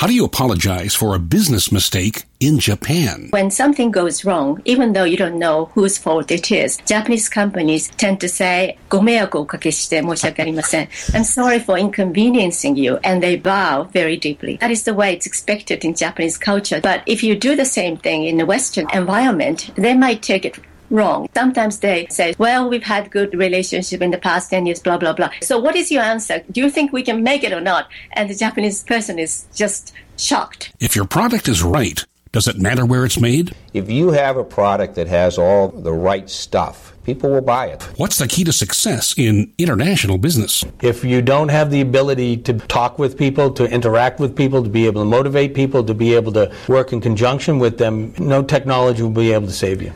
How do you apologize for a business mistake in Japan? When something goes wrong, even though you don't know whose fault it is, Japanese companies tend to say, ご迷惑をおかけして申し訳ありません. I'm sorry for inconveniencing you. And they bow very deeply. That is the way it's expected in Japanese culture. But if you do the same thing in a Western environment, they might take it wrong. Sometimes they say, well, we've had good relationship in the past 10 years, blah, blah, blah. So what is your answer? Do you think we can make it or not? And the Japanese person is just shocked. If your product is right, does it matter where it's made? If you have a product that has all the right stuff, people will buy it. What's the key to success in international business? If you don't have the ability to talk with people, to interact with people, to be able to motivate people, to be able to work in conjunction with them, no technology will be able to save you.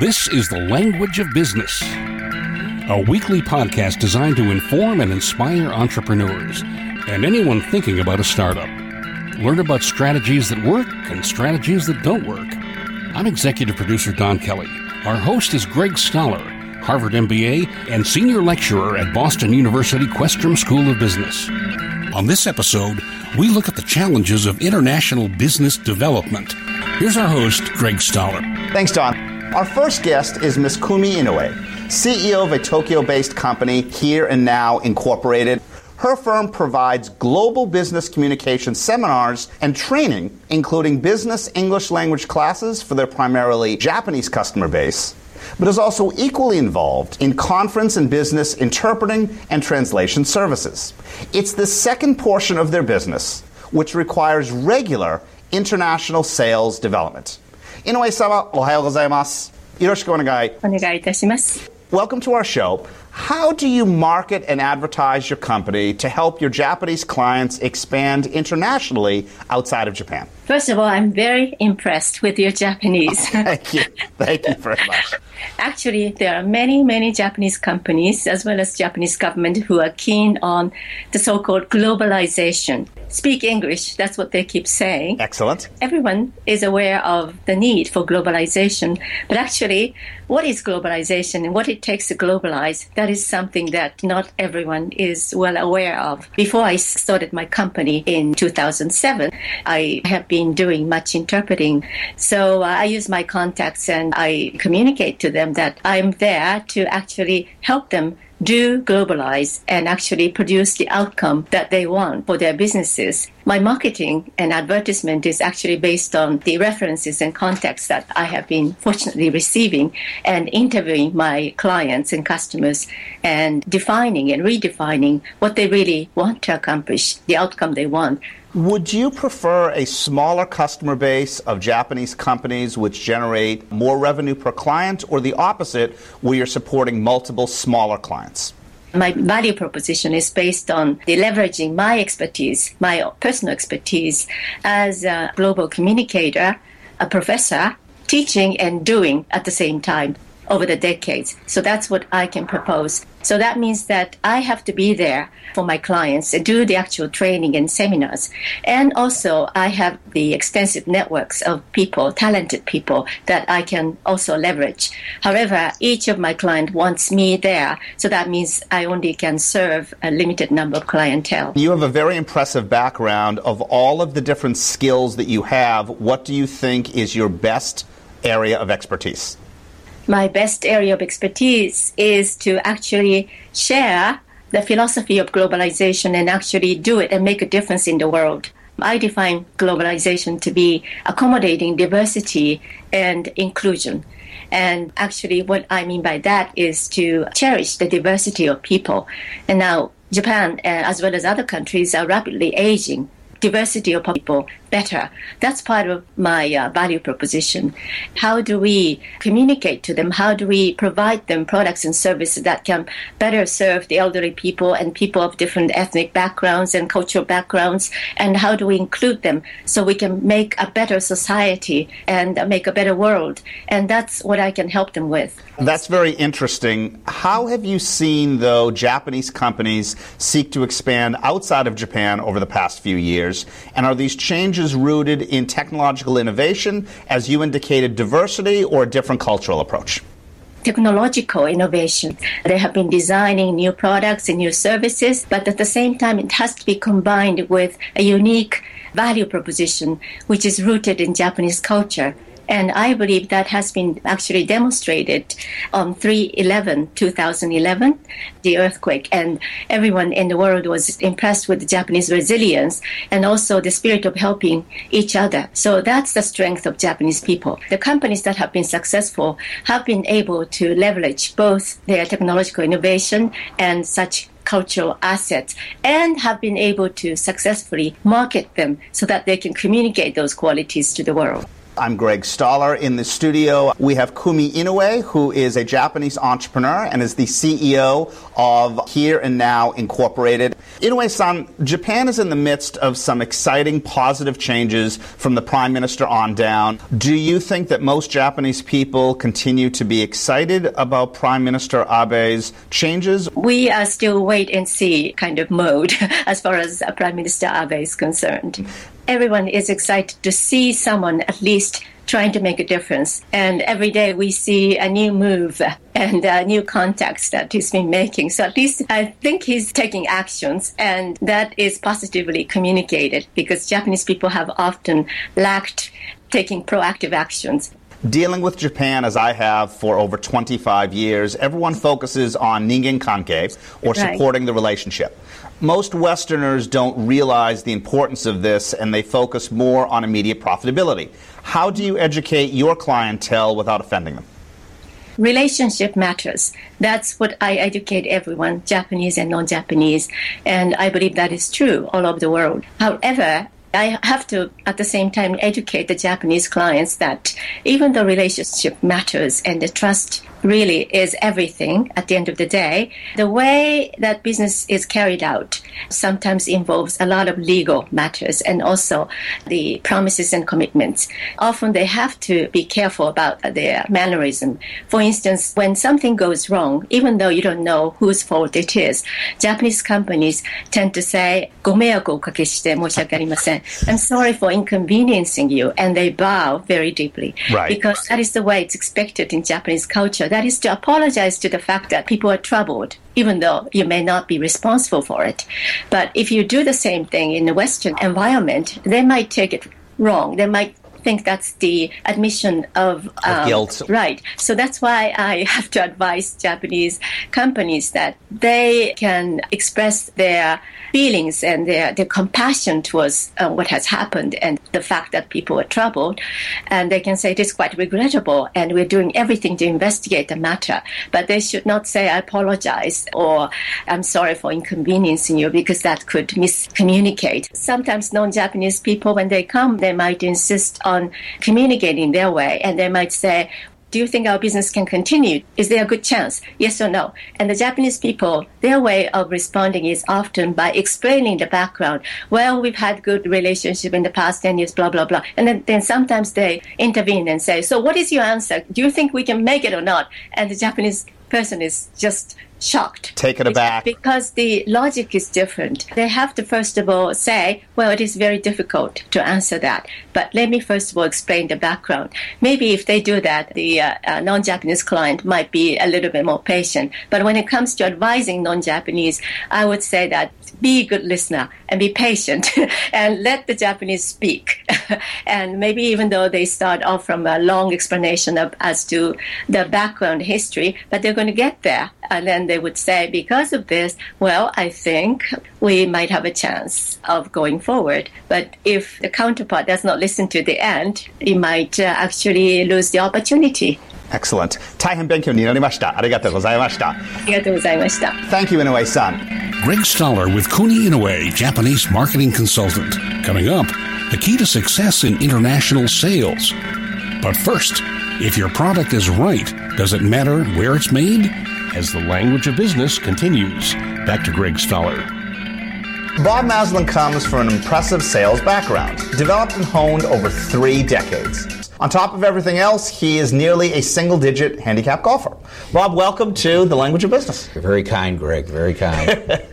This is The Language of Business, a weekly podcast designed to inform and inspire entrepreneurs and anyone thinking about a startup. Learn about strategies that work and strategies that don't work. I'm executive producer Don Kelly. Our host is Greg Stoller, Harvard MBA and senior lecturer at Boston University Questrom School of Business. On this episode, we look at the challenges of international business development. Here's our host, Greg Stoller. Thanks, Don. Our first guest is Ms. Kumi Inoue, CEO of a Tokyo based company, Here and Now Incorporated. Her firm provides global business communication seminars and training, including business English language classes for their primarily Japanese customer base, but is also equally involved in conference and business interpreting and translation services. It's the second portion of their business, which requires regular international sales development. 井上様おはようございますよろしくお願いお願いいたします Welcome to our show. How do you market and advertise your company to help your Japanese clients expand internationally outside of Japan? First of all, I'm very impressed with your Japanese. Thank you. Thank you very much. Actually, there are many, many Japanese companies as well as Japanese government who are keen on the so-called globalization. Speak English, that's what they keep saying. Excellent. Everyone is aware of the need for globalization, but actually, what is globalization and what it takes to globalize, that is something that not everyone is well aware of. Before I started my company in 2007, I have been doing much interpreting. So uh, I use my contacts and I communicate to them that I'm there to actually help them do globalize and actually produce the outcome that they want for their businesses. My marketing and advertisement is actually based on the references and contacts that I have been fortunately receiving and interviewing my clients and customers and defining and redefining what they really want to accomplish, the outcome they want. Would you prefer a smaller customer base of Japanese companies which generate more revenue per client or the opposite where you're supporting multiple smaller clients? My value proposition is based on leveraging my expertise, my personal expertise as a global communicator, a professor, teaching and doing at the same time over the decades. So that's what I can propose. So that means that I have to be there for my clients and do the actual training and seminars. And also I have the extensive networks of people, talented people that I can also leverage. However, each of my client wants me there. So that means I only can serve a limited number of clientele. You have a very impressive background of all of the different skills that you have. What do you think is your best area of expertise? My best area of expertise is to actually share the philosophy of globalization and actually do it and make a difference in the world. I define globalization to be accommodating diversity and inclusion. And actually, what I mean by that is to cherish the diversity of people. And now, Japan, uh, as well as other countries, are rapidly aging diversity of people better. That's part of my uh, value proposition. How do we communicate to them? How do we provide them products and services that can better serve the elderly people and people of different ethnic backgrounds and cultural backgrounds? And how do we include them so we can make a better society and make a better world? And that's what I can help them with. That's very interesting. How have you seen, though, Japanese companies seek to expand outside of Japan over the past few years? And are these changes rooted in technological innovation, as you indicated, diversity, or a different cultural approach? technological innovation. They have been designing new products and new services, but at the same time, it has to be combined with a unique value proposition, which is rooted in Japanese culture. And I believe that has been actually demonstrated um, on 3-11, 2011, the earthquake. And everyone in the world was impressed with the Japanese resilience and also the spirit of helping each other. So that's the strength of Japanese people. The companies that have been successful have been able to leverage both their technological innovation and such cultural assets and have been able to successfully market them so that they can communicate those qualities to the world. I'm Greg Stoller. In the studio, we have Kumi Inoue, who is a Japanese entrepreneur and is the CEO of Here and Now Incorporated. Inoue-san, Japan is in the midst of some exciting positive changes from the Prime Minister on down. Do you think that most Japanese people continue to be excited about Prime Minister Abe's changes? We are still wait and see kind of mode as far as uh, Prime Minister Abe is concerned everyone is excited to see someone at least trying to make a difference. And every day we see a new move and uh, new contacts that he's been making. So at least I think he's taking actions and that is positively communicated because Japanese people have often lacked taking proactive actions. Dealing with Japan as I have for over 25 years, everyone focuses on ningen kankei or Right. supporting the relationship. Most Westerners don't realize the importance of this and they focus more on immediate profitability. How do you educate your clientele without offending them? relationship matters. That's what I educate everyone, Japanese and non Japanese. And I believe that is true all over the world. However, I have to, at the same time, educate the Japanese clients that even though relationship matters and the trust really is everything at the end of the day, the way that business is carried out sometimes involves a lot of legal matters and also the promises and commitments. Often they have to be careful about their mannerism. For instance, when something goes wrong, even though you don't know whose fault it is, Japanese companies tend to say, ご迷惑をおかけして申し訳ありません. I'm sorry for inconveniencing you. And they bow very deeply. Right. Because that is the way it's expected in Japanese culture. that is to apologize to the fact that people are troubled, even though you may not be responsible for it. But if you do the same thing in a Western environment, they might take it wrong. They might think that's the admission of, um, guilt. Right. So that's why I have to advise Japanese companies that they can express their feelings and their, their compassion towards uh, what has happened and the fact that people are troubled. And they can say it is quite regrettable and we're doing everything to investigate the matter. But they should not say, I apologize or I'm sorry for inconveniencing you because that could miscommunicate. Sometimes non-Japanese people, when they come, they might insist on communicating their way and they might say, do you think our business can continue? Is there a good chance? Yes or no? And the Japanese people, their way of responding is often by explaining the background. Well, we've had good relationship in the past 10 years, blah, blah, blah. And then, then sometimes they intervene and say, so what is your answer? Do you think we can make it or not? And the Japanese person is just shocked. Taken aback. Because the logic is different. They have to first of all say, well, it is very difficult to answer that. But let me first of all explain the background. Maybe if they do that, the uh, uh, non-Japanese client might be a little bit more patient. But when it comes to advising non-Japanese, I would say that be a good listener and be patient and let the Japanese speak. and maybe even though they start off from a long explanation of, as to the background history, but they're going to get there. And then they would say, because of this, well, I think we might have a chance of going forward. But if the counterpart does not listen to the end, we might uh, actually lose the opportunity. Excellent. 大変勉強になりました。ありがとうございました。ありがとうございました。Thank you, Inoue-san. Greg Stoller with Kumi Inoue, Japanese marketing consultant. Coming up, the key to success in international sales. But first, if your product is right, does it matter where it's made? As the language of business continues. Back to Greg Stoller. Bob Masland comes from an impressive sales background, developed and honed over three decades. On top of everything else, he is nearly a single digit handicap golfer. Bob, welcome to the language of business. You're very kind, Greg. Very kind.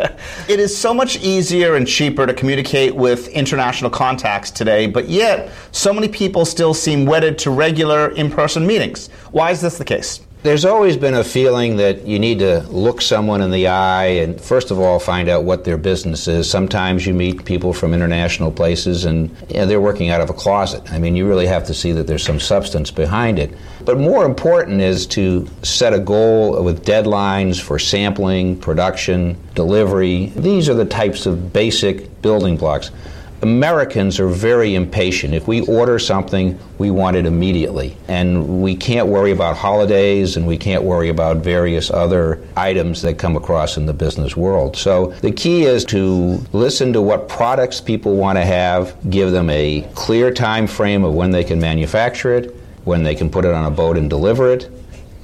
It is so much easier and cheaper to communicate with international contacts today, but yet so many people still seem wedded to regular in person meetings. Why is this the case? There's always been a feeling that you need to look someone in the eye and, first of all, find out what their business is. Sometimes you meet people from international places and you know, they're working out of a closet. I mean, you really have to see that there's some substance behind it. But more important is to set a goal with deadlines for sampling, production, delivery. These are the types of basic building blocks. Americans are very impatient. If we order something, we want it immediately. And we can't worry about holidays and we can't worry about various other items that come across in the business world. So the key is to listen to what products people want to have, give them a clear time frame of when they can manufacture it, when they can put it on a boat and deliver it,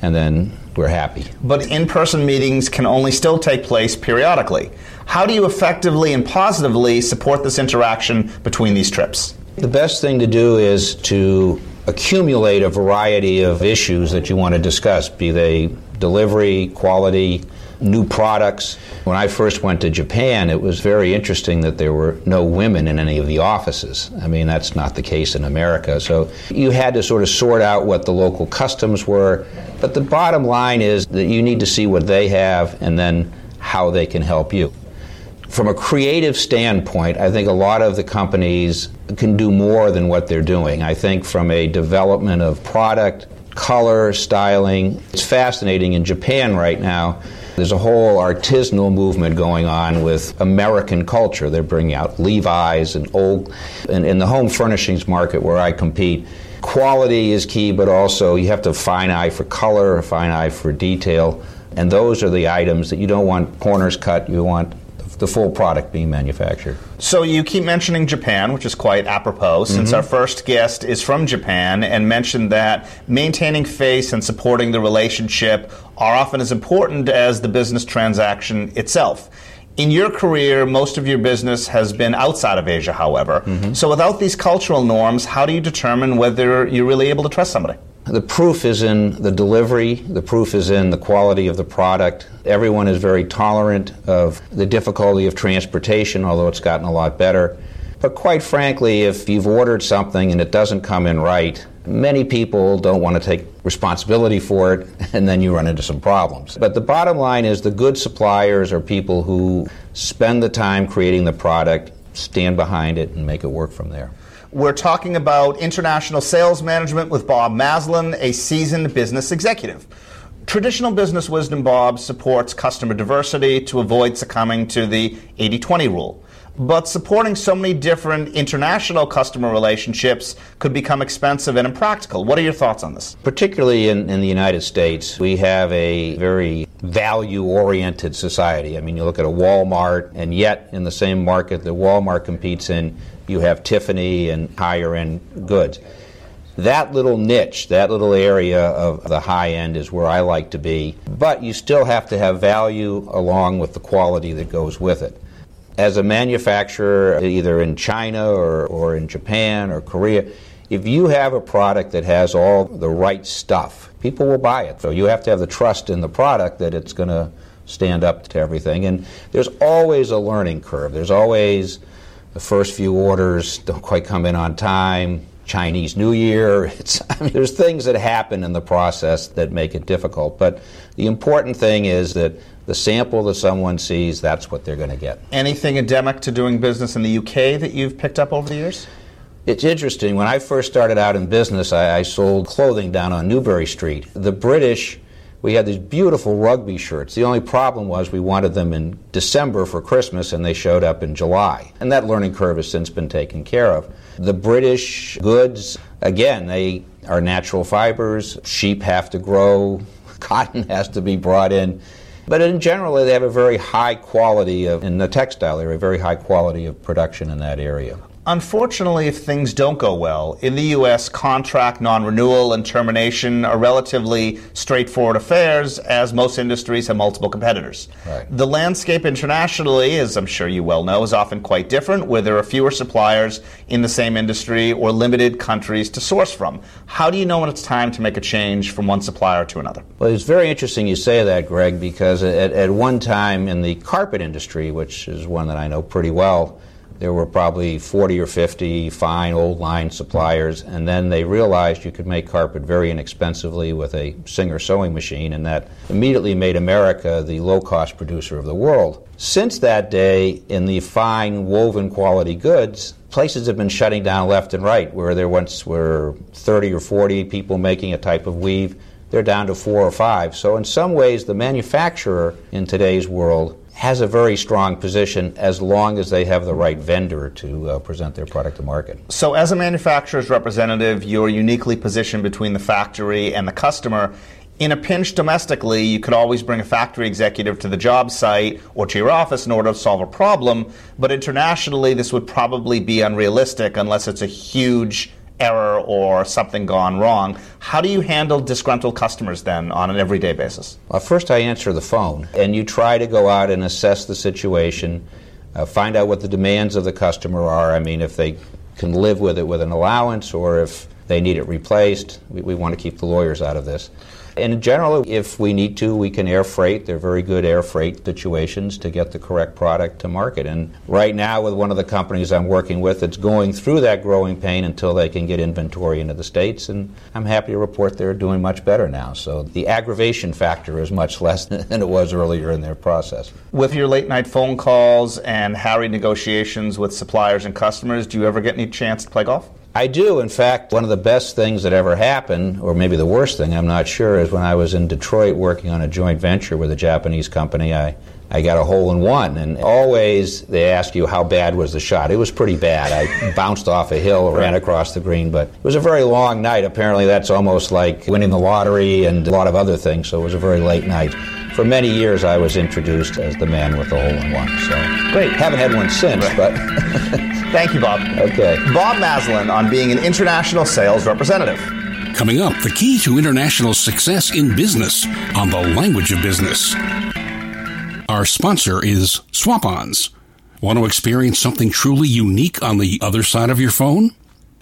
and then we're happy. But in person meetings can only still take place periodically. How do you effectively and positively support this interaction between these trips? The best thing to do is to accumulate a variety of issues that you want to discuss, be they delivery, quality, new products. When I first went to Japan, it was very interesting that there were no women in any of the offices. I mean, that's not the case in America. So you had to sort of sort out what the local customs were. But the bottom line is that you need to see what they have and then how they can help you. From a creative standpoint, I think a lot of the companies can do more than what they're doing. I think from a development of product, color, styling, it's fascinating in Japan right now there's a whole artisanal movement going on with American culture. They're bringing out Levi's and old, and in the home furnishings market where I compete, quality is key, but also you have to fine eye for color, a fine eye for detail, and those are the items that you don't want corners cut. You want the full product being manufactured. So you keep mentioning Japan, which is quite apropos, since mm-hmm. our first guest is from Japan and mentioned that maintaining face and supporting the relationship are often as important as the business transaction itself. In your career, most of your business has been outside of Asia, however. Mm-hmm. So without these cultural norms, how do you determine whether you're really able to trust somebody? The proof is in the delivery, the proof is in the quality of the product. Everyone is very tolerant of the difficulty of transportation, although it's gotten a lot better. But quite frankly, if you've ordered something and it doesn't come in right, many people don't want to take responsibility for it, and then you run into some problems. But the bottom line is the good suppliers are people who spend the time creating the product, stand behind it, and make it work from there. We're talking about international sales management with Bob Masland, a seasoned business executive. Traditional business wisdom, Bob, supports customer diversity to avoid succumbing to the 80 20 rule. But supporting so many different international customer relationships could become expensive and impractical. What are your thoughts on this? Particularly in, in the United States, we have a very value oriented society. I mean, you look at a Walmart, and yet in the same market that Walmart competes in, you have Tiffany and higher end goods. That little niche, that little area of the high end is where I like to be, but you still have to have value along with the quality that goes with it. As a manufacturer, either in China or, or in Japan or Korea, if you have a product that has all the right stuff, people will buy it. So you have to have the trust in the product that it's going to stand up to everything. And there's always a learning curve. There's always the first few orders don't quite come in on time. Chinese New Year. It's, I mean, there's things that happen in the process that make it difficult. But the important thing is that the sample that someone sees, that's what they're going to get. Anything endemic to doing business in the UK that you've picked up over the years? It's interesting. When I first started out in business, I, I sold clothing down on Newbury Street. The British we had these beautiful rugby shirts. The only problem was we wanted them in December for Christmas and they showed up in July. And that learning curve has since been taken care of. The British goods, again, they are natural fibers. Sheep have to grow, cotton has to be brought in. But in general, they have a very high quality of, in the textile area, a very high quality of production in that area. Unfortunately, if things don't go well, in the U.S., contract non renewal and termination are relatively straightforward affairs, as most industries have multiple competitors. Right. The landscape internationally, as I'm sure you well know, is often quite different, where there are fewer suppliers in the same industry or limited countries to source from. How do you know when it's time to make a change from one supplier to another? Well, it's very interesting you say that, Greg, because at, at one time in the carpet industry, which is one that I know pretty well, There were probably 40 or 50 fine old line suppliers, and then they realized you could make carpet very inexpensively with a Singer sewing machine, and that immediately made America the low cost producer of the world. Since that day, in the fine woven quality goods, places have been shutting down left and right where there once were 30 or 40 people making a type of weave they're down to four or five. So, in some ways, the manufacturer in today's world has a very strong position as long as they have the right vendor to uh, present their product to market. So, as a manufacturer's representative, you're uniquely positioned between the factory and the customer. In a pinch domestically, you could always bring a factory executive to the job site or to your office in order to solve a problem, but internationally, this would probably be unrealistic unless it's a huge error or something gone wrong. How do you handle disgruntled customers then on an everyday basis? Well, first I answer the phone, and you try to go out and assess the situation, uh, find out what the demands of the customer are. I mean, if they can live with it with an allowance or if they need it replaced. We, we want to keep the lawyers out of this. And in general, if we need to, we can air freight. They're very good air freight situations to get the correct product to market. And right now, with one of the companies I'm working with, it's going through that growing pain until they can get inventory into the States. And I'm happy to report they're doing much better now. So the aggravation factor is much less than it was earlier in their process. With your late night phone calls and harried negotiations with suppliers and customers, do you ever get any chance to play golf? I do. In fact, one of the best things that ever happened, or maybe the worst thing, I'm not sure, is when I was in Detroit working on a joint venture with a Japanese company. I, I got a hole in one, and always they ask you how bad was the shot. It was pretty bad. I bounced off a hill, ran across the green, but it was a very long night. Apparently, that's almost like winning the lottery and a lot of other things, so it was a very late night. For many years, I was introduced as the man with the hole in one. So Great. Haven't had one since, but. Thank you, Bob. Okay. Bob Masland on being an international sales representative. Coming up, the key to international success in business on the language of business. Our sponsor is Swap-ons. Want to experience something truly unique on the other side of your phone?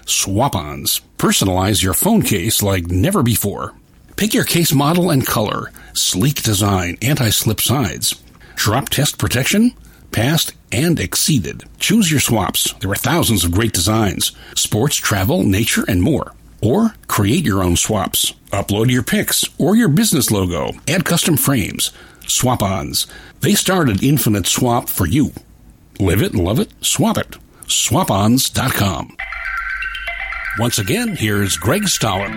Swap-ons. Personalize your phone case like never before. Pick your case model and color, sleek design, anti-slip sides, drop test protection, passed and exceeded. Choose your swaps. There are thousands of great designs, sports, travel, nature, and more. Or create your own swaps. Upload your pics or your business logo. Add custom frames. Swap-ons. They started Infinite Swap for you. Live it, love it, swap it. Swapons.com. Once again, here's Greg Stoller.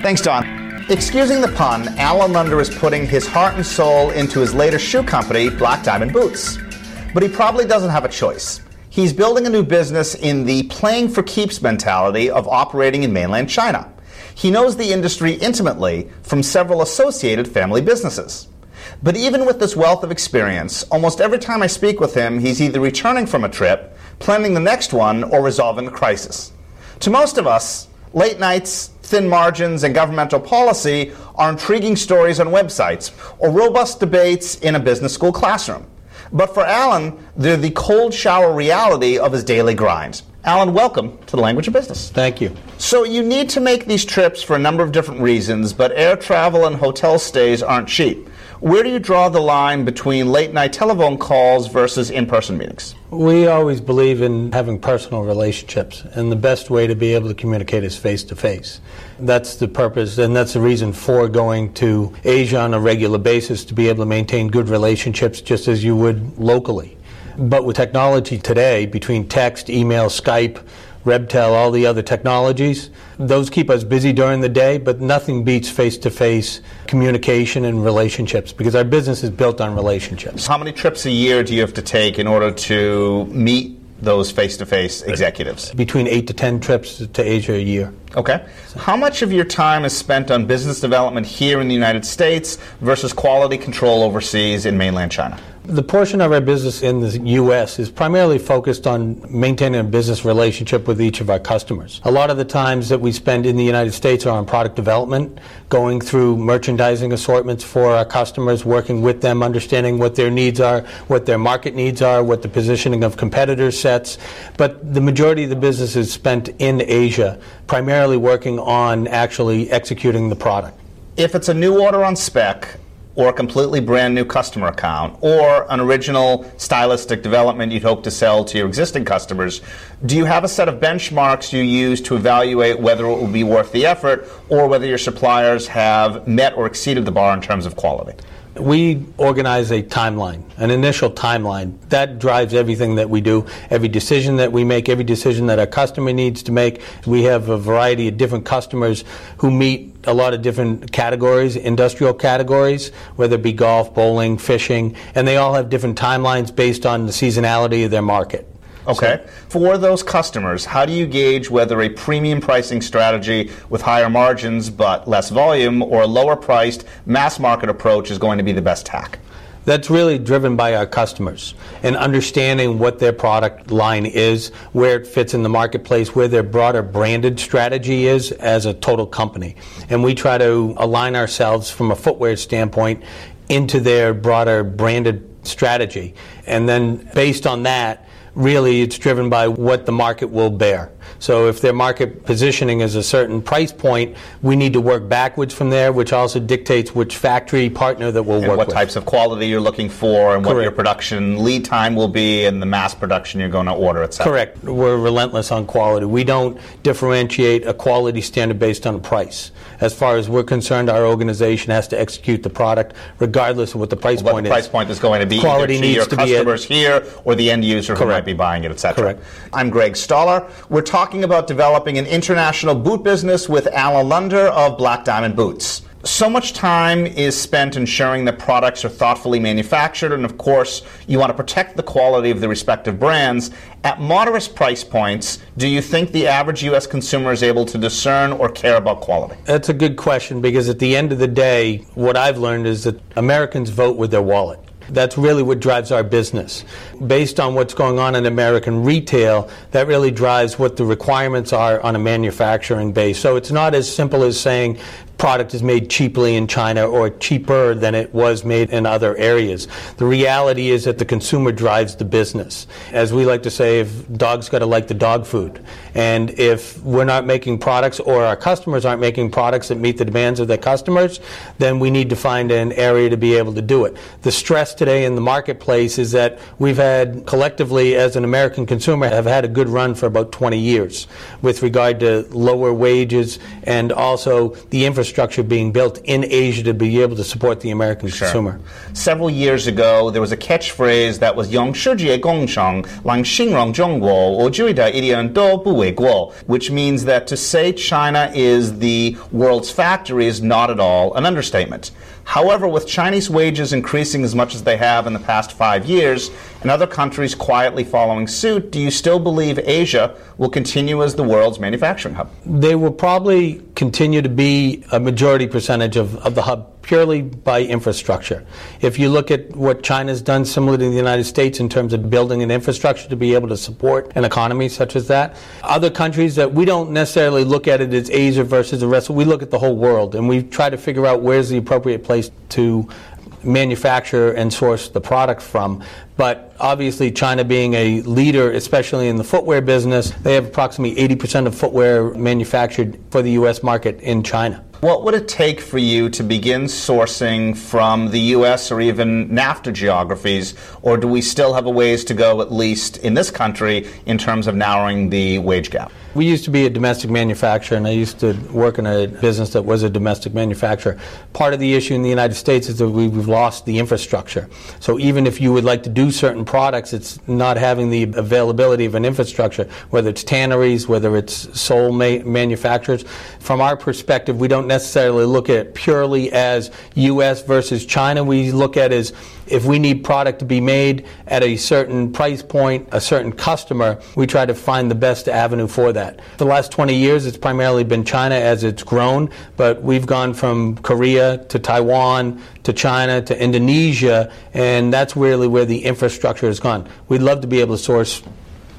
Thanks, Don. Excusing the pun, Alan Lunder is putting his heart and soul into his latest shoe company, Black Diamond Boots. But he probably doesn't have a choice. He's building a new business in the playing for keeps mentality of operating in mainland China. He knows the industry intimately from several associated family businesses. But even with this wealth of experience, almost every time I speak with him, he's either returning from a trip, planning the next one, or resolving a crisis. To most of us, late nights, thin margins, and governmental policy are intriguing stories on websites or robust debates in a business school classroom. But for Alan, they're the cold shower reality of his daily grind. Alan, welcome to the language of business. Thank you. So, you need to make these trips for a number of different reasons, but air travel and hotel stays aren't cheap. Where do you draw the line between late night telephone calls versus in person meetings? We always believe in having personal relationships, and the best way to be able to communicate is face to face. That's the purpose, and that's the reason for going to Asia on a regular basis to be able to maintain good relationships just as you would locally. But with technology today, between text, email, Skype, Rebtel, all the other technologies. Those keep us busy during the day, but nothing beats face to face communication and relationships because our business is built on relationships. How many trips a year do you have to take in order to meet those face to face executives? Between 8 to 10 trips to Asia a year. Okay. How much of your time is spent on business development here in the United States versus quality control overseas in mainland China? The portion of our business in the U.S. is primarily focused on maintaining a business relationship with each of our customers. A lot of the times that we spend in the United States are on product development, going through merchandising assortments for our customers, working with them, understanding what their needs are, what their market needs are, what the positioning of competitors sets. But the majority of the business is spent in Asia, primarily working on actually executing the product. If it's a new order on spec, or a completely brand new customer account, or an original stylistic development you'd hope to sell to your existing customers, do you have a set of benchmarks you use to evaluate whether it will be worth the effort or whether your suppliers have met or exceeded the bar in terms of quality? We organize a timeline, an initial timeline. That drives everything that we do, every decision that we make, every decision that our customer needs to make. We have a variety of different customers who meet a lot of different categories, industrial categories, whether it be golf, bowling, fishing, and they all have different timelines based on the seasonality of their market. Okay. So, For those customers, how do you gauge whether a premium pricing strategy with higher margins but less volume or a lower priced mass market approach is going to be the best tack? That's really driven by our customers and understanding what their product line is, where it fits in the marketplace, where their broader branded strategy is as a total company. And we try to align ourselves from a footwear standpoint into their broader branded strategy. And then based on that, really it's driven by what the market will bear. So if their market positioning is a certain price point, we need to work backwards from there, which also dictates which factory partner that we'll and work what with. types of quality you're looking for, and Correct. what your production lead time will be, and the mass production you're going to order, etc. Correct. We're relentless on quality. We don't differentiate a quality standard based on a price. As far as we're concerned, our organization has to execute the product regardless of what the price What point the is. price point is going to be Quality either to needs your to be at- customers here or the end user who might be buying it, etc. Correct. I'm Greg Stoller. We're talking about developing an international boot business with Alan Lunder of Black Diamond Boots. So much time is spent ensuring that products are thoughtfully manufactured, and of course, you want to protect the quality of the respective brands. At moderate price points, do you think the average U.S. consumer is able to discern or care about quality? That's a good question because at the end of the day, what I've learned is that Americans vote with their wallet. That's really what drives our business. Based on what's going on in American retail, that really drives what the requirements are on a manufacturing base. So it's not as simple as saying product is made cheaply in China or cheaper than it was made in other areas. The reality is that the consumer drives the business. As we like to say, if dogs got to like the dog food. And if we're not making products or our customers aren't making products that meet the demands of their customers, then we need to find an area to be able to do it. The stress today in the marketplace is that we've had collectively as an American consumer have had a good run for about 20 years with regard to lower wages and also the infrastructure infrastructure being built in Asia to be able to support the American sure. consumer. Several years ago, there was a catchphrase that was "Yong gong Gongshang, Lang Xingrong Zhongguo, or Juida Idian Do guo," which means that to say China is the world's factory is not at all an understatement. However, with Chinese wages increasing as much as they have in the past five years, and other countries quietly following suit, do you still believe Asia will continue as the world's manufacturing hub? They will probably continue to be a majority percentage of, of the hub purely by infrastructure. If you look at what China's done similar to the United States in terms of building an infrastructure to be able to support an economy such as that, other countries that we don't necessarily look at it as Asia versus the rest, we look at the whole world and we try to figure out where's the appropriate place to manufacture and source the product from. But obviously, China being a leader, especially in the footwear business, they have approximately 80% of footwear manufactured for the U.S. market in China. What would it take for you to begin sourcing from the U.S. or even NAFTA geographies, or do we still have a ways to go, at least in this country, in terms of narrowing the wage gap? We used to be a domestic manufacturer, and I used to work in a business that was a domestic manufacturer. Part of the issue in the United States is that we've lost the infrastructure. So even if you would like to do certain products, it's not having the availability of an infrastructure, whether it's tanneries, whether it's sole ma- manufacturers. From our perspective, we don't necessarily look at it purely as U.S. versus China. We look at it as if we need product to be made at a certain price point, a certain customer, we try to find the best avenue for that. For the last 20 years, it's primarily been China as it's grown, but we've gone from Korea to Taiwan to China to Indonesia, and that's really where the infrastructure has gone. We'd love to be able to source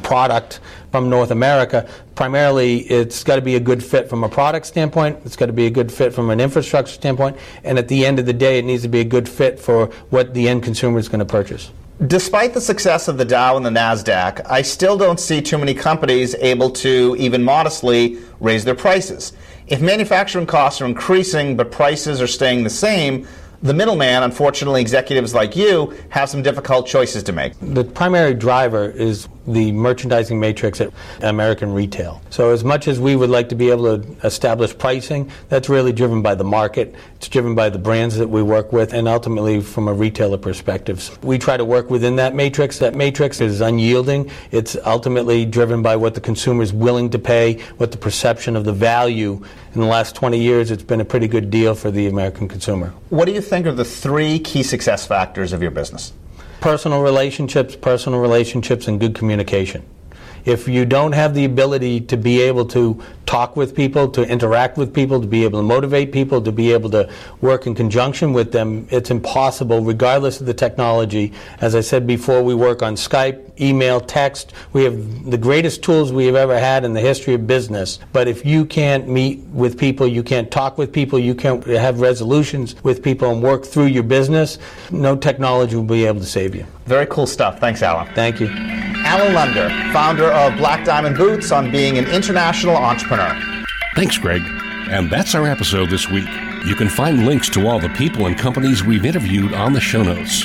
product from North America. Primarily, it's got to be a good fit from a product standpoint, it's got to be a good fit from an infrastructure standpoint, and at the end of the day, it needs to be a good fit for what the end consumer is going to purchase. Despite the success of the Dow and the NASDAQ, I still don't see too many companies able to, even modestly, raise their prices. If manufacturing costs are increasing but prices are staying the same, The middleman, unfortunately, executives like you have some difficult choices to make. The primary driver is the merchandising matrix at American retail. So, as much as we would like to be able to establish pricing, that's really driven by the market. It's driven by the brands that we work with, and ultimately from a retailer perspective. We try to work within that matrix. That matrix is unyielding. It's ultimately driven by what the consumer is willing to pay, what the perception of the value. In the last 20 years, it's been a pretty good deal for the American consumer. What do you think are the three key success factors of your business? Personal relationships, personal relationships, and good communication. If you don't have the ability to be able to talk with people, to interact with people, to be able to motivate people, to be able to work in conjunction with them, it's impossible, regardless of the technology. As I said before, we work on Skype, email, text. We have the greatest tools we have ever had in the history of business. But if you can't meet with people, you can't talk with people, you can't have resolutions with people and work through your business, no technology will be able to save you. Very cool stuff. Thanks, Alan. Thank you. Alan Lunder, founder of Black Diamond Boots, on being an international entrepreneur. Thanks, Greg. And that's our episode this week. You can find links to all the people and companies we've interviewed on the show notes.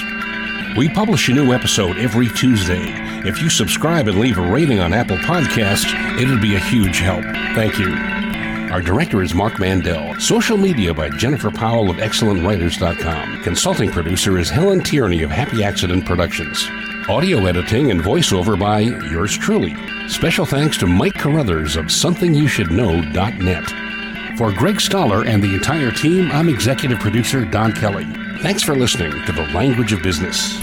We publish a new episode every Tuesday. If you subscribe and leave a rating on Apple Podcasts, it'd be a huge help. Thank you. Our director is Mark Mandel. Social media by Jennifer Powell of ExcellentWriters.com. Consulting producer is Helen Tierney of Happy Accident Productions. Audio editing and voiceover by yours truly. Special thanks to Mike Carruthers of SomethingYouShouldKnow.net. For Greg Stoller and the entire team, I'm executive producer Don Kelly. Thanks for listening to The Language of Business.